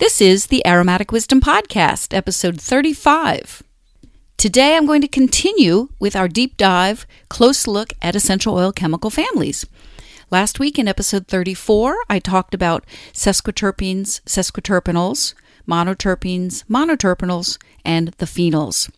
This is the Aromatic Wisdom Podcast, episode 35. Today I'm going to continue with our deep dive, close look at essential oil chemical families. Last week in episode 34, I talked about sesquiterpenes, sesquiterpenols, monoterpenes, monoterpenols, and the phenols.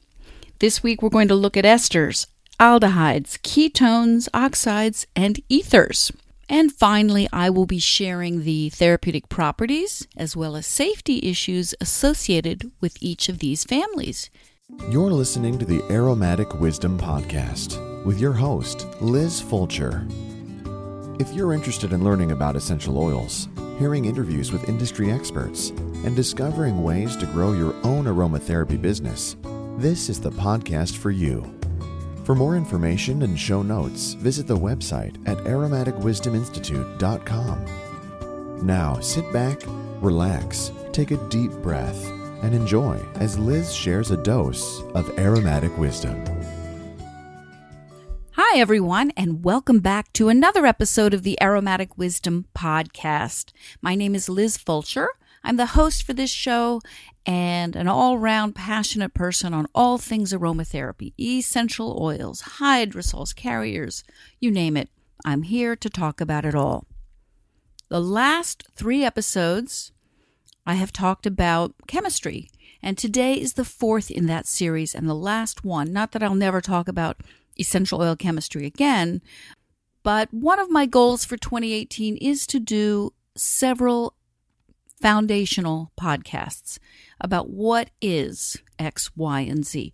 This week we're going to look at esters, aldehydes, ketones, oxides, and ethers. And finally, I will be sharing the therapeutic properties as well as safety issues associated with each of these families. You're listening to the Aromatic Wisdom Podcast with your host, Liz Fulcher. If you're interested in learning about essential oils, hearing interviews with industry experts, and discovering ways to grow your own aromatherapy business, this is the podcast for you. For more information and show notes, visit the website at aromaticwisdominstitute.com. Now sit back, relax, take a deep breath, and enjoy as Liz shares a dose of aromatic wisdom. Hi, everyone, and welcome back to another episode of the Aromatic Wisdom Podcast. My name is Liz Fulcher. I'm the host for this show and an all round passionate person on all things aromatherapy, essential oils, hydrosols, carriers, you name it. I'm here to talk about it all. The last three episodes, I have talked about chemistry, and today is the fourth in that series and the last one. Not that I'll never talk about essential oil chemistry again, but one of my goals for 2018 is to do several foundational podcasts about what is X, Y, and Z.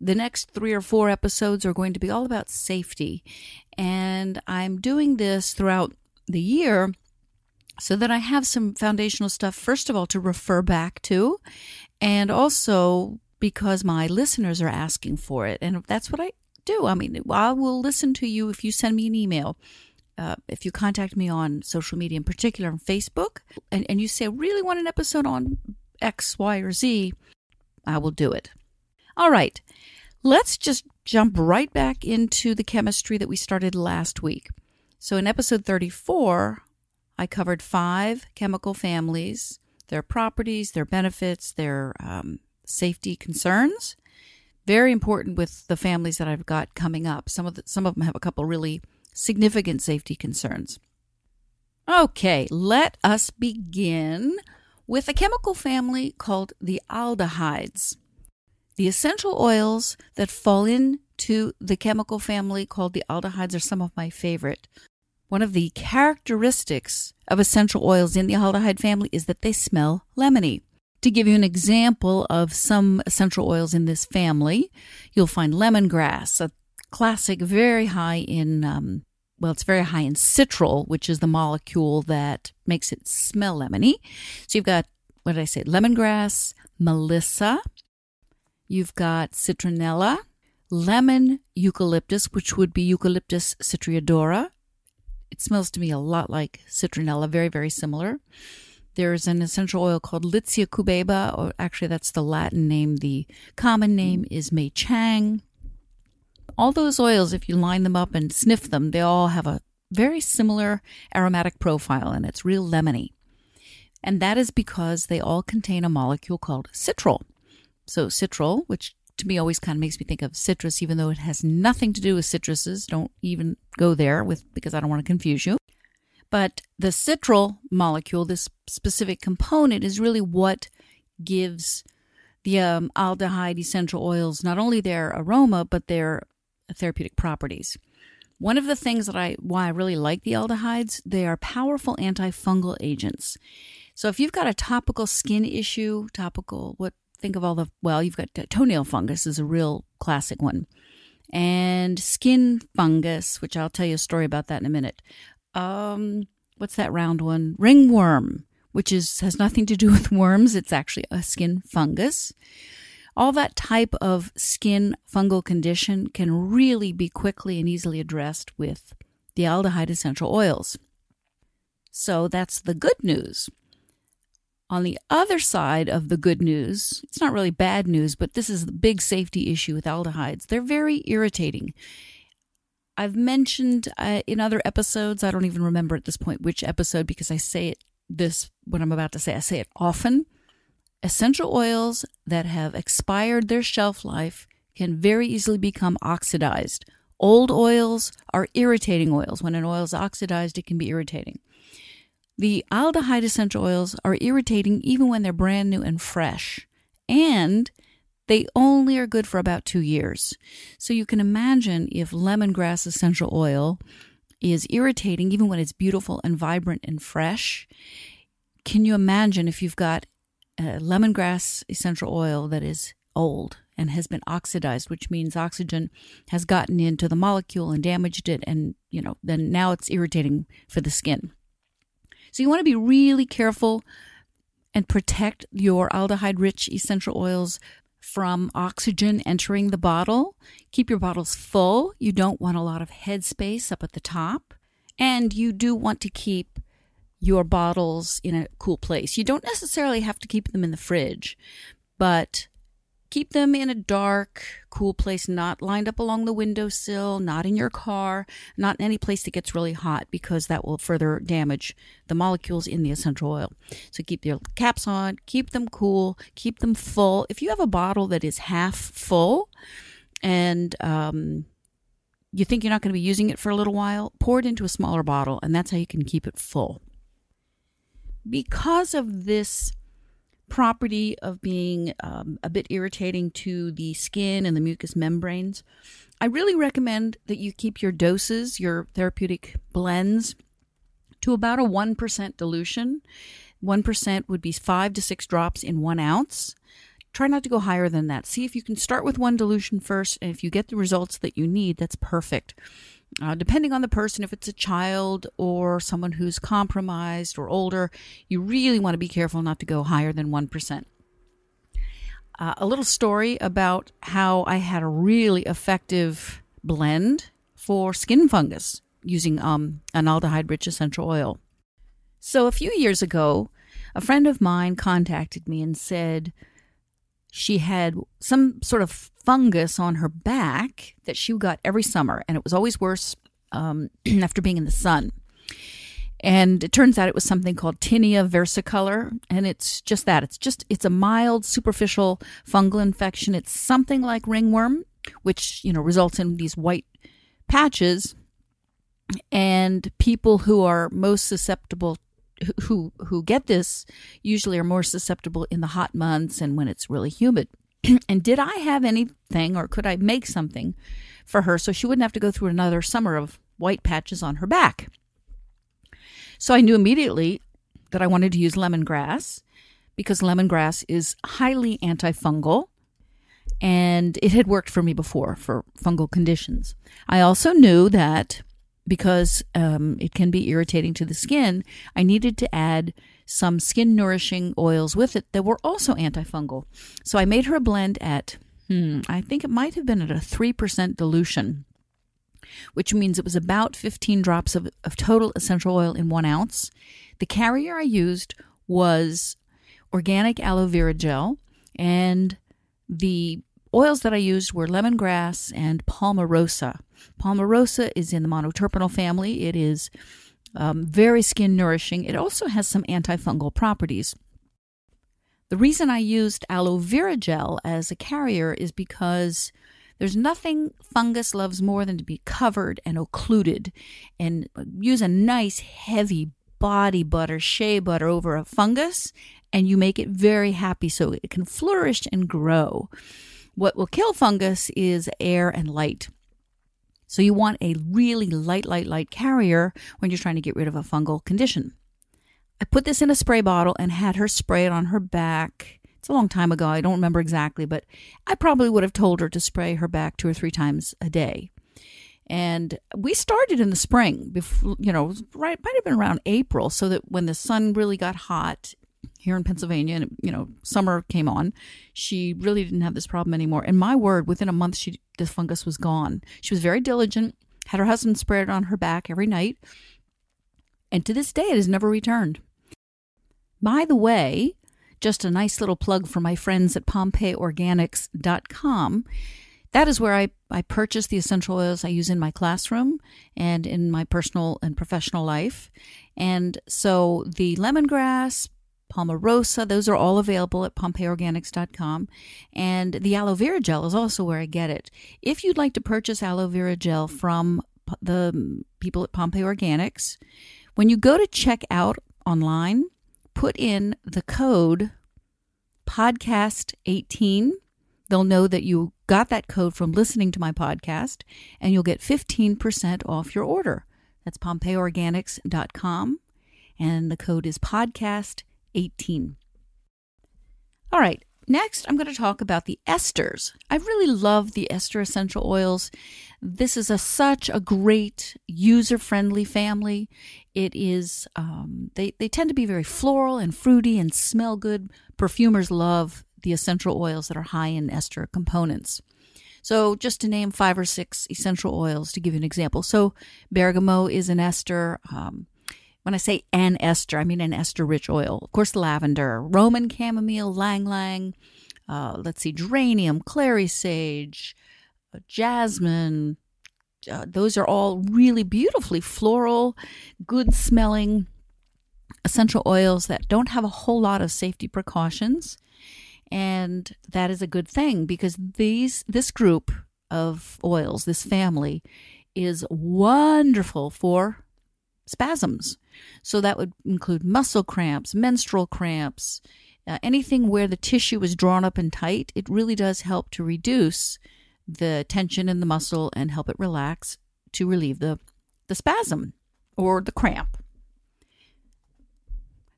The next three or four episodes are going to be all about safety. And I'm doing this throughout the year so that I have some foundational stuff, first of all, to refer back to, and also because my listeners are asking for it. And that's what I do. I mean, I will listen to you if you send me an email uh, if you contact me on social media, in particular on Facebook, and, and you say, I really want an episode on X, Y, or Z, I will do it. All right, let's just jump right back into the chemistry that we started last week. So in episode 34, I covered five chemical families, their properties, their benefits, their um, safety concerns. Very important with the families that I've got coming up. Some of the, some of them have a couple really significant safety concerns. Okay, let us begin with a chemical family called the aldehydes. The essential oils that fall into the chemical family called the aldehydes are some of my favorite. One of the characteristics of essential oils in the aldehyde family is that they smell lemony. To give you an example of some essential oils in this family, you'll find lemongrass, a classic, very high in, um, well, it's very high in citral, which is the molecule that makes it smell lemony. So you've got, what did I say, lemongrass, melissa, you've got citronella, lemon eucalyptus, which would be Eucalyptus citriodora. It smells to me a lot like citronella, very, very similar. There's an essential oil called Litsea cubeba, or actually that's the Latin name. The common name is May Chang all those oils, if you line them up and sniff them, they all have a very similar aromatic profile and it's real lemony. And that is because they all contain a molecule called citral. So, citral, which to me always kind of makes me think of citrus, even though it has nothing to do with citruses. Don't even go there with because I don't want to confuse you. But the citral molecule, this specific component, is really what gives the um, aldehyde essential oils not only their aroma but their therapeutic properties. One of the things that I why I really like the aldehydes, they are powerful antifungal agents. So if you've got a topical skin issue, topical what think of all the well, you've got toenail fungus is a real classic one. And skin fungus, which I'll tell you a story about that in a minute. Um, what's that round one? Ringworm, which is has nothing to do with worms. It's actually a skin fungus all that type of skin fungal condition can really be quickly and easily addressed with the aldehyde essential oils. So that's the good news. On the other side of the good news, it's not really bad news, but this is the big safety issue with aldehydes. They're very irritating. I've mentioned uh, in other episodes, I don't even remember at this point which episode because I say it this, what I'm about to say, I say it often essential oils that have expired their shelf life can very easily become oxidized. Old oils are irritating oils. When an oil is oxidized, it can be irritating. The aldehyde essential oils are irritating even when they're brand new and fresh. And they only are good for about two years. So you can imagine if lemongrass essential oil is irritating even when it's beautiful and vibrant and fresh. Can you imagine if you've got Uh, lemongrass essential oil that is old and has been oxidized, which means oxygen has gotten into the molecule and damaged it, and you know, then now it's irritating for the skin. So you want to be really careful and protect your aldehyde rich essential oils from oxygen entering the bottle. Keep your bottles full. You don't want a lot of headspace up at the top. And you do want to keep your bottles in a cool place. You don't necessarily have to keep them in the fridge, but keep them in a dark, cool place, not lined up along the windowsill, not in your car, not in any place that gets really hot because that will further damage the molecules in the essential oil. So keep your caps on, keep them cool, keep them full. If you have a bottle that is half full and um, you think you're not going to be using it for a little while, pour it into a smaller bottle, and that's how you can keep it full. Because of this property of being um, a bit irritating to the skin and the mucous membranes, I really recommend that you keep your doses, your therapeutic blends, to about a 1% dilution. 1% would be five to six drops in one ounce. Try not to go higher than that. See if you can start with one dilution first, and if you get the results that you need, that's perfect. Uh, depending on the person, if it's a child or someone who's compromised or older, you really want to be careful not to go higher than 1%. Uh, a little story about how I had a really effective blend for skin fungus using um, an aldehyde rich essential oil. So, a few years ago, a friend of mine contacted me and said she had some sort of fungus on her back that she got every summer, and it was always worse um, after being in the sun. And it turns out it was something called tinea versicolor, and it's just that. It's just it's a mild superficial fungal infection. It's something like ringworm, which you know results in these white patches. And people who are most susceptible who who get this usually are more susceptible in the hot months and when it's really humid. and did I have anything or could I make something for her so she wouldn't have to go through another summer of white patches on her back? So I knew immediately that I wanted to use lemongrass because lemongrass is highly antifungal and it had worked for me before for fungal conditions. I also knew that because um, it can be irritating to the skin, I needed to add some skin nourishing oils with it that were also antifungal. So I made her a blend at, hmm, I think it might have been at a 3% dilution, which means it was about 15 drops of, of total essential oil in one ounce. The carrier I used was organic aloe vera gel, and the oils that I used were lemongrass and palmarosa. Palmarosa is in the monoterpenol family. It is um, very skin nourishing. It also has some antifungal properties. The reason I used aloe vera gel as a carrier is because there's nothing fungus loves more than to be covered and occluded. And use a nice heavy body butter, shea butter over a fungus, and you make it very happy so it can flourish and grow. What will kill fungus is air and light. So you want a really light, light, light carrier when you're trying to get rid of a fungal condition. I put this in a spray bottle and had her spray it on her back. It's a long time ago. I don't remember exactly, but I probably would have told her to spray her back two or three times a day. And we started in the spring, before, you know, right, might have been around April, so that when the sun really got hot, here in Pennsylvania, and you know, summer came on, she really didn't have this problem anymore. And my word, within a month, she this fungus was gone. She was very diligent. Had her husband spray it on her back every night, and to this day, it has never returned. By the way, just a nice little plug for my friends at PompeiiOrganics.com. That is where I, I purchase the essential oils I use in my classroom and in my personal and professional life. And so the lemongrass, Palmarosa. Those are all available at PompeiiOrganics.com. And the aloe vera gel is also where I get it. If you'd like to purchase aloe vera gel from the people at Pompeii Organics, when you go to check out online, put in the code podcast18. They'll know that you got that code from listening to my podcast, and you'll get 15% off your order. That's PompeiiOrganics.com, and the code is podcast18. All right, next I'm going to talk about the esters. I really love the ester essential oils. This is a such a great user friendly family. It is um, they they tend to be very floral and fruity and smell good. Perfumers love the essential oils that are high in ester components. So, just to name five or six essential oils to give you an example. So, bergamot is an ester. Um, when I say an ester, I mean an ester rich oil. Of course, lavender, Roman chamomile, ylang ylang. Uh, let's see, geranium, clary sage, uh, jasmine. Uh, those are all really beautifully floral, good smelling essential oils that don't have a whole lot of safety precautions and that is a good thing because these this group of oils this family is wonderful for spasms so that would include muscle cramps menstrual cramps uh, anything where the tissue is drawn up and tight it really does help to reduce the tension in the muscle and help it relax to relieve the the spasm or the cramp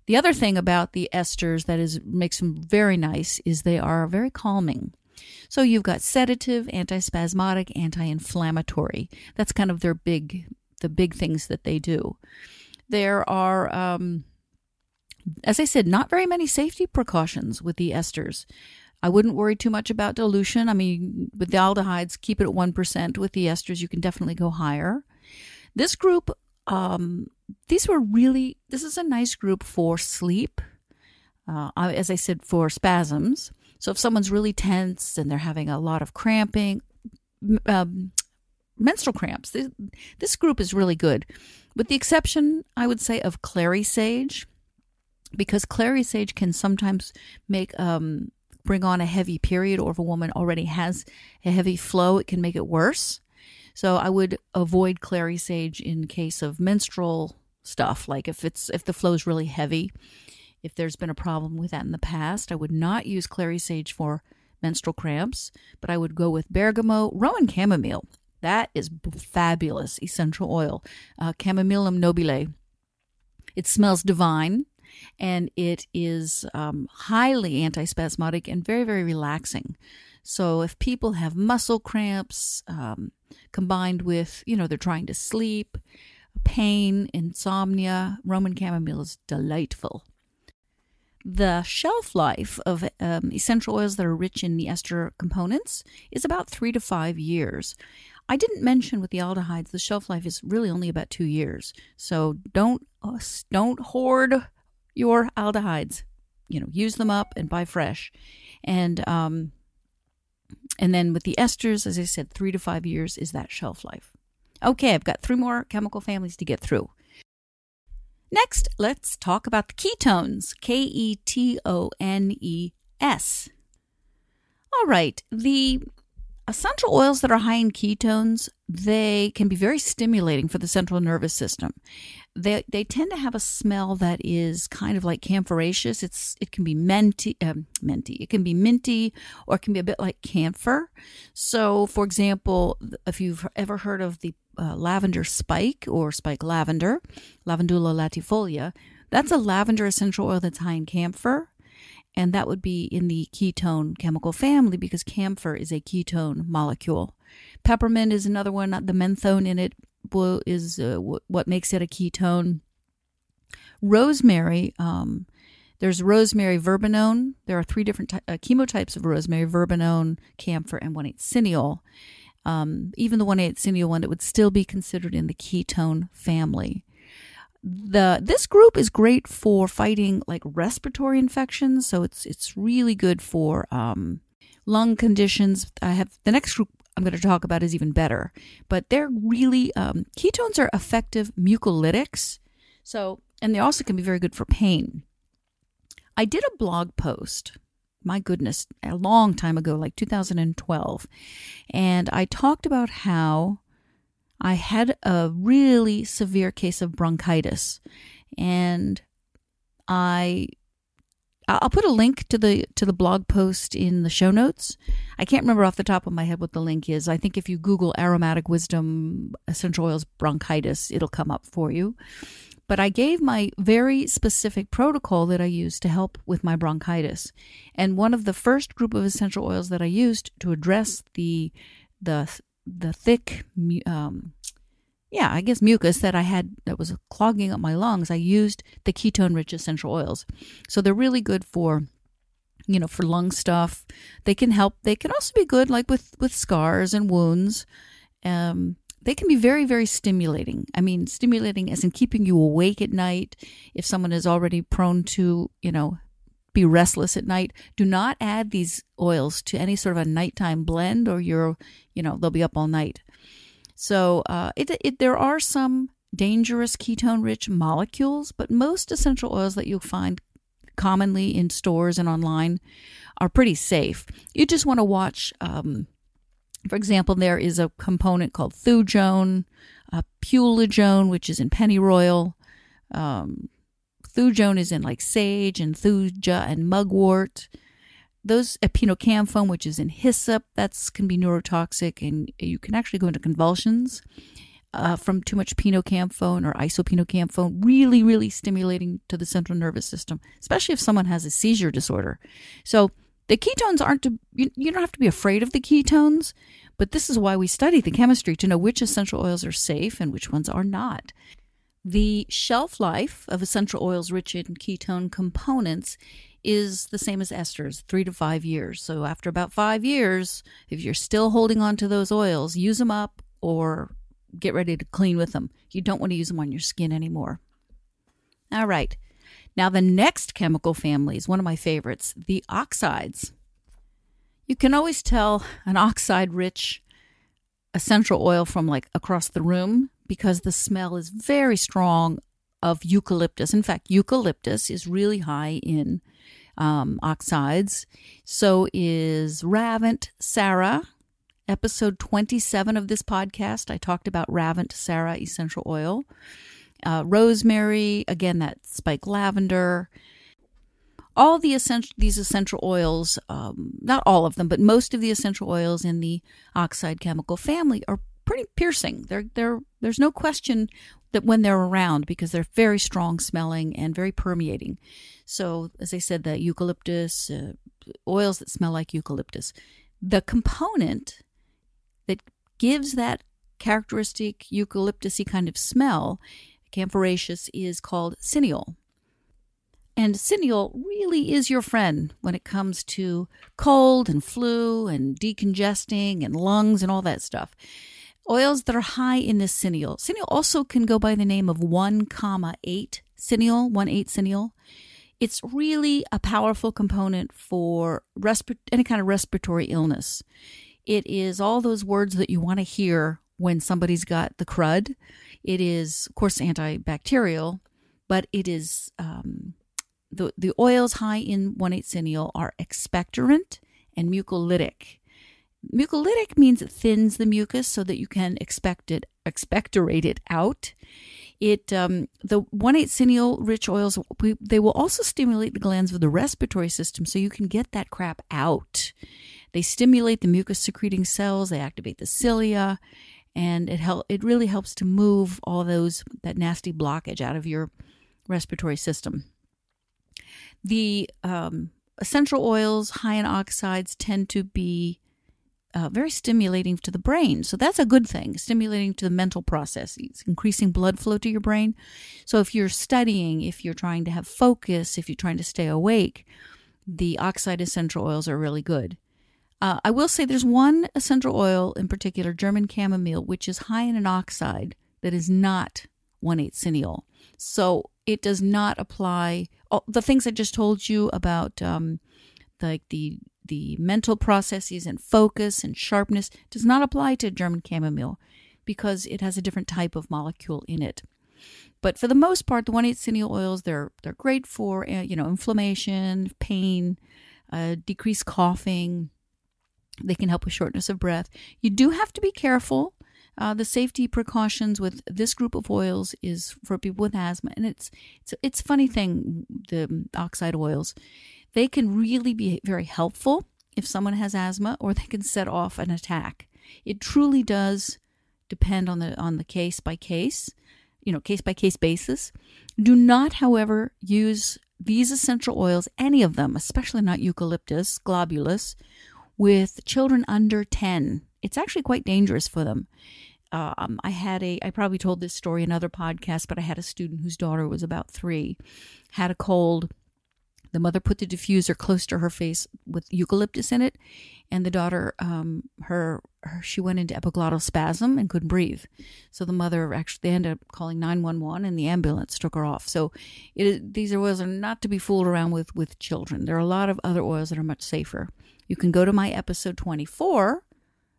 the other thing about the esters that is makes them very nice is they are very calming. So you've got sedative, antispasmodic, anti-inflammatory. That's kind of their big the big things that they do. There are um, as I said, not very many safety precautions with the esters. I wouldn't worry too much about dilution. I mean, with the aldehydes, keep it at 1%. With the esters, you can definitely go higher. This group um, these were really, this is a nice group for sleep. Uh, as I said, for spasms. So if someone's really tense and they're having a lot of cramping, um, menstrual cramps, this, this group is really good. With the exception, I would say, of clary sage, because clary sage can sometimes make um, bring on a heavy period, or if a woman already has a heavy flow, it can make it worse. So I would avoid clary sage in case of menstrual stuff, like if it's if the flow is really heavy. If there's been a problem with that in the past, I would not use clary sage for menstrual cramps, but I would go with bergamot, Roman chamomile. That is fabulous essential oil, uh, nobile. It smells divine, and it is um, highly antispasmodic and very very relaxing. So if people have muscle cramps um, combined with, you know, they're trying to sleep, pain, insomnia, Roman chamomile is delightful. The shelf life of um, essential oils that are rich in the ester components is about three to five years. I didn't mention with the aldehydes, the shelf life is really only about two years. So don't uh, don't hoard your aldehydes. You know, use them up and buy fresh. And um, and then with the esters, as I said, three to five years is that shelf life. Okay, I've got three more chemical families to get through. Next, let's talk about the ketones K E T O N E S. All right, the essential oils that are high in ketones, they can be very stimulating for the central nervous system. They, they tend to have a smell that is kind of like camphoraceous. It's it can be minty, um, minty. It can be minty, or it can be a bit like camphor. So, for example, if you've ever heard of the uh, lavender spike or spike lavender, Lavandula latifolia, that's a lavender essential oil that's high in camphor and that would be in the ketone chemical family because camphor is a ketone molecule. Peppermint is another one. The menthone in it is uh, what makes it a ketone. Rosemary, um, there's rosemary verbenone. There are three different ty- uh, chemotypes of rosemary: verbenone, camphor, and 1,8 cineol. Um, even the 1,8 cineol one, it would still be considered in the ketone family the this group is great for fighting like respiratory infections so it's it's really good for um, lung conditions i have the next group i'm going to talk about is even better but they're really um, ketones are effective mucolytics so and they also can be very good for pain I did a blog post, my goodness, a long time ago, like 2012. And I talked about how I had a really severe case of bronchitis. And I I'll put a link to the to the blog post in the show notes. I can't remember off the top of my head what the link is. I think if you Google aromatic wisdom essential oils bronchitis, it'll come up for you. But I gave my very specific protocol that I used to help with my bronchitis. And one of the first group of essential oils that I used to address the the the thick um, yeah, I guess mucus that I had that was clogging up my lungs, I used the ketone rich essential oils. So they're really good for you know, for lung stuff. They can help. They can also be good like with with scars and wounds. Um they can be very very stimulating. I mean, stimulating as in keeping you awake at night if someone is already prone to, you know, be restless at night. Do not add these oils to any sort of a nighttime blend or you're, you know, they'll be up all night. So uh, it, it, there are some dangerous ketone rich molecules, but most essential oils that you'll find commonly in stores and online are pretty safe. You just want to watch. Um, for example, there is a component called thujone, uh, which is in pennyroyal. Um, thujone is in like sage and thuja and mugwort those epinocamphone, which is in hyssop, that's can be neurotoxic, and you can actually go into convulsions uh, from too much pinocamphone or isopinocamphone. Really, really stimulating to the central nervous system, especially if someone has a seizure disorder. So the ketones aren't to, you, you don't have to be afraid of the ketones, but this is why we study the chemistry to know which essential oils are safe and which ones are not. The shelf life of essential oils rich in ketone components is the same as esters, three to five years. So after about five years, if you're still holding on to those oils, use them up or get ready to clean with them. You don't want to use them on your skin anymore. All right. Now, the next chemical family is one of my favorites the oxides. You can always tell an oxide rich essential oil from like across the room because the smell is very strong of eucalyptus. In fact, eucalyptus is really high in um, oxides. So is Ravintsara. Episode 27 of this podcast, I talked about Ravintsara essential oil. Uh, rosemary, again, that spike lavender. All the essential these essential oils, um, not all of them, but most of the essential oils in the oxide chemical family are pretty piercing. They're, they're, there's no question that when they're around because they're very strong smelling and very permeating. So, as I said, the eucalyptus, uh, oils that smell like eucalyptus. The component that gives that characteristic eucalyptusy kind of smell, camphoraceous, is called cineol. And cineol really is your friend when it comes to cold and flu and decongesting and lungs and all that stuff. Oils that are high in this cineol. Cineol also can go by the name of 1, comma 8 cineol, 1 8 cineol. It's really a powerful component for any kind of respiratory illness. It is all those words that you want to hear when somebody's got the crud. It is, of course, antibacterial, but it is um, the the oils high in 1,8 cineol are expectorant and mucolytic. Mucolytic means it thins the mucus so that you can expect it, expectorate it out. It um, the one eight cineol rich oils they will also stimulate the glands of the respiratory system so you can get that crap out. They stimulate the mucus secreting cells. They activate the cilia, and it help it really helps to move all those that nasty blockage out of your respiratory system. The um, essential oils high in oxides tend to be uh, very stimulating to the brain. So that's a good thing, stimulating to the mental processes, increasing blood flow to your brain. So if you're studying, if you're trying to have focus, if you're trying to stay awake, the oxide essential oils are really good. Uh, I will say there's one essential oil in particular, German chamomile, which is high in an oxide that is not 1 8 cineol. So it does not apply. All, the things I just told you about, um, like the the mental processes and focus and sharpness does not apply to German chamomile because it has a different type of molecule in it. But for the most part, the one essential oils they're they're great for uh, you know inflammation, pain, uh, decreased coughing. They can help with shortness of breath. You do have to be careful. Uh, the safety precautions with this group of oils is for people with asthma, and it's it's it's funny thing. The oxide oils, they can really be very helpful if someone has asthma, or they can set off an attack. It truly does depend on the on the case by case, you know, case by case basis. Do not, however, use these essential oils, any of them, especially not eucalyptus globulus, with children under 10. It's actually quite dangerous for them. Um, I had a, I probably told this story in other podcasts, but I had a student whose daughter was about three, had a cold. The mother put the diffuser close to her face with eucalyptus in it, and the daughter, um, her, her, she went into epiglottal spasm and couldn't breathe. So the mother actually they ended up calling nine one one, and the ambulance took her off. So it, these oils are not to be fooled around with with children. There are a lot of other oils that are much safer. You can go to my episode twenty four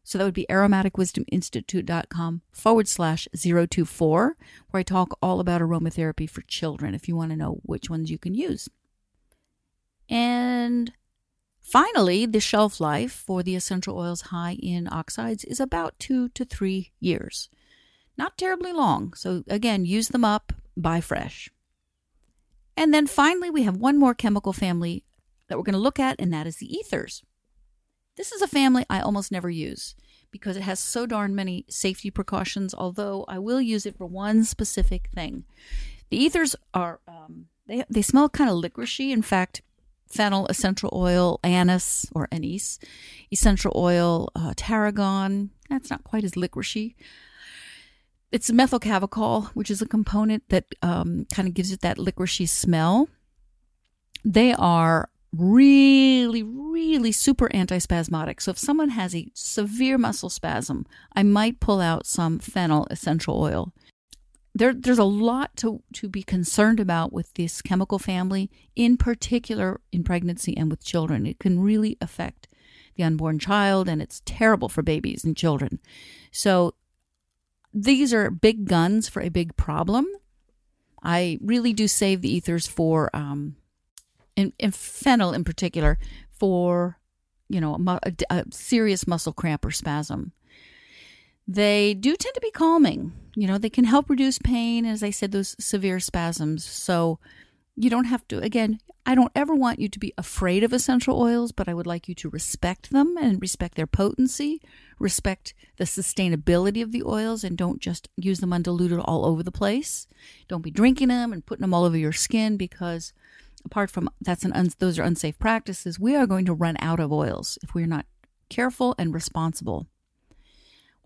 so that would be aromaticwisdominstitute.com forward slash 024, where I talk all about aromatherapy for children if you want to know which ones you can use. And finally, the shelf life for the essential oils high in oxides is about two to three years. Not terribly long. So again, use them up, buy fresh. And then finally, we have one more chemical family that we're going to look at, and that is the ethers. This is a family I almost never use because it has so darn many safety precautions, although I will use it for one specific thing. The ethers are, um, they, they smell kind of licoricey. In fact, fennel, essential oil, anise or anise, essential oil, uh, tarragon, that's not quite as licoricey. It's methyl chavicol, which is a component that um, kind of gives it that licoricey smell. They are really, really super antispasmodic. So if someone has a severe muscle spasm, I might pull out some fennel essential oil. There, there's a lot to, to be concerned about with this chemical family, in particular in pregnancy and with children. It can really affect the unborn child, and it's terrible for babies and children. So these are big guns for a big problem. I really do save the ethers for um, and, and fennel in particular, for you know a, a, serious muscle cramp or spasm. They do tend to be calming. You know, they can help reduce pain, as I said, those severe spasms. So you don't have to, again, I don't ever want you to be afraid of essential oils, but I would like you to respect them and respect their potency, respect the sustainability of the oils, and don't just use them undiluted all over the place. Don't be drinking them and putting them all over your skin because apart from that's an un, those are unsafe practices, we are going to run out of oils if we're not careful and responsible.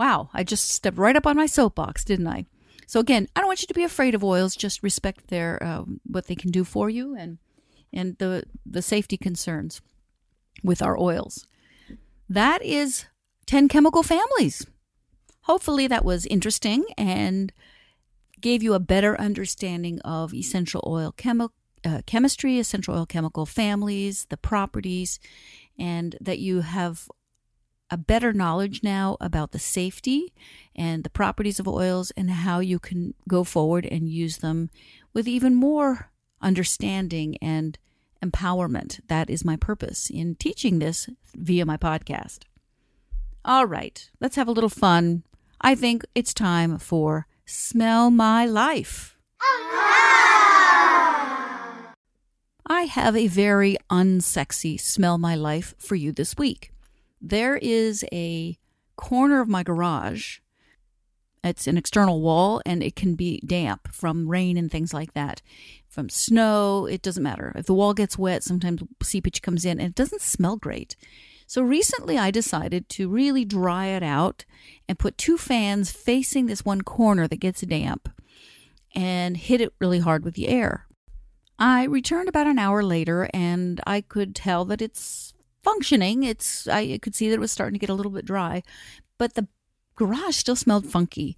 Wow, I just stepped right up on my soapbox, didn't I? So again, I don't want you to be afraid of oils. Just respect their uh, what they can do for you and and the the safety concerns with our oils. That is ten chemical families. Hopefully, that was interesting and gave you a better understanding of essential oil chemical uh, chemistry, essential oil chemical families, the properties, and that you have a better knowledge now about the safety and the properties of oils and how you can go forward and use them with even more understanding and empowerment. That is my purpose in teaching this via my podcast. All right, let's have a little fun. I think it's time for Smell My Life. I have a very unsexy smell my life for you this week. There is a corner of my garage. It's an external wall and it can be damp from rain and things like that. From snow, it doesn't matter. If the wall gets wet, sometimes seepage comes in and it doesn't smell great. So recently I decided to really dry it out and put two fans facing this one corner that gets damp and hit it really hard with the air. I returned about an hour later and I could tell that it's functioning. It's I could see that it was starting to get a little bit dry, but the garage still smelled funky.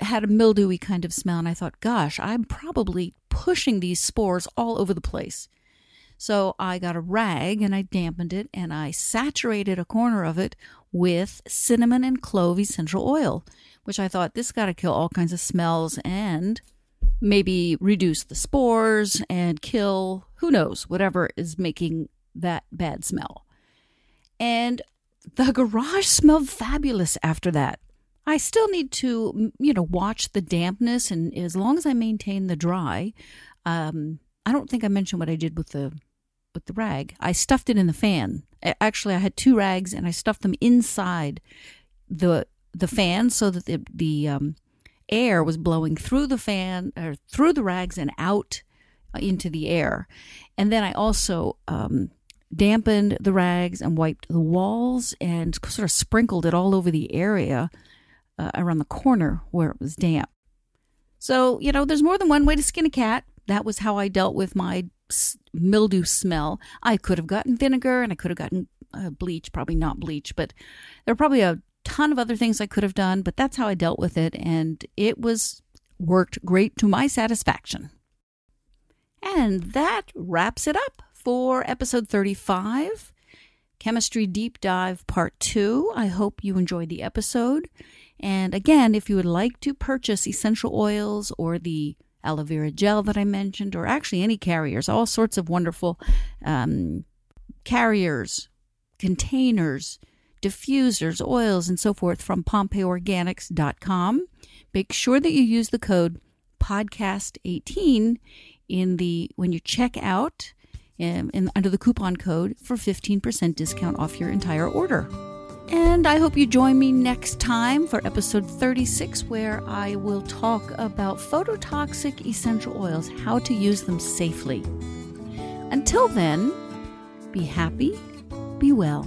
Had a mildewy kind of smell and I thought, "Gosh, I'm probably pushing these spores all over the place." So I got a rag and I dampened it and I saturated a corner of it with cinnamon and clove essential oil, which I thought this got to kill all kinds of smells and maybe reduce the spores and kill who knows whatever is making that bad smell. And the garage smelled fabulous after that. I still need to, you know, watch the dampness, and as long as I maintain the dry, um, I don't think I mentioned what I did with the with the rag. I stuffed it in the fan. Actually, I had two rags, and I stuffed them inside the the fan so that the the um, air was blowing through the fan or through the rags and out into the air. And then I also um, dampened the rags and wiped the walls and sort of sprinkled it all over the area uh, around the corner where it was damp. So, you know, there's more than one way to skin a cat. That was how I dealt with my mildew smell. I could have gotten vinegar and I could have gotten uh, bleach, probably not bleach, but there are probably a ton of other things I could have done, but that's how I dealt with it. And it was worked great to my satisfaction. And that wraps it up for episode 35, Chemistry Deep Dive Part 2. I hope you enjoyed the episode. And again, if you would like to purchase essential oils or the aloe vera gel that I mentioned, or actually any carriers, all sorts of wonderful um, carriers, containers, diffusers, oils, and so forth from PompeiiOrganics.com. Make sure that you use the code podcast18 in the when you check out um, in, under the coupon code for 15% discount off your entire order. And I hope you join me next time for episode 36, where I will talk about phototoxic essential oils, how to use them safely. Until then, be happy, be well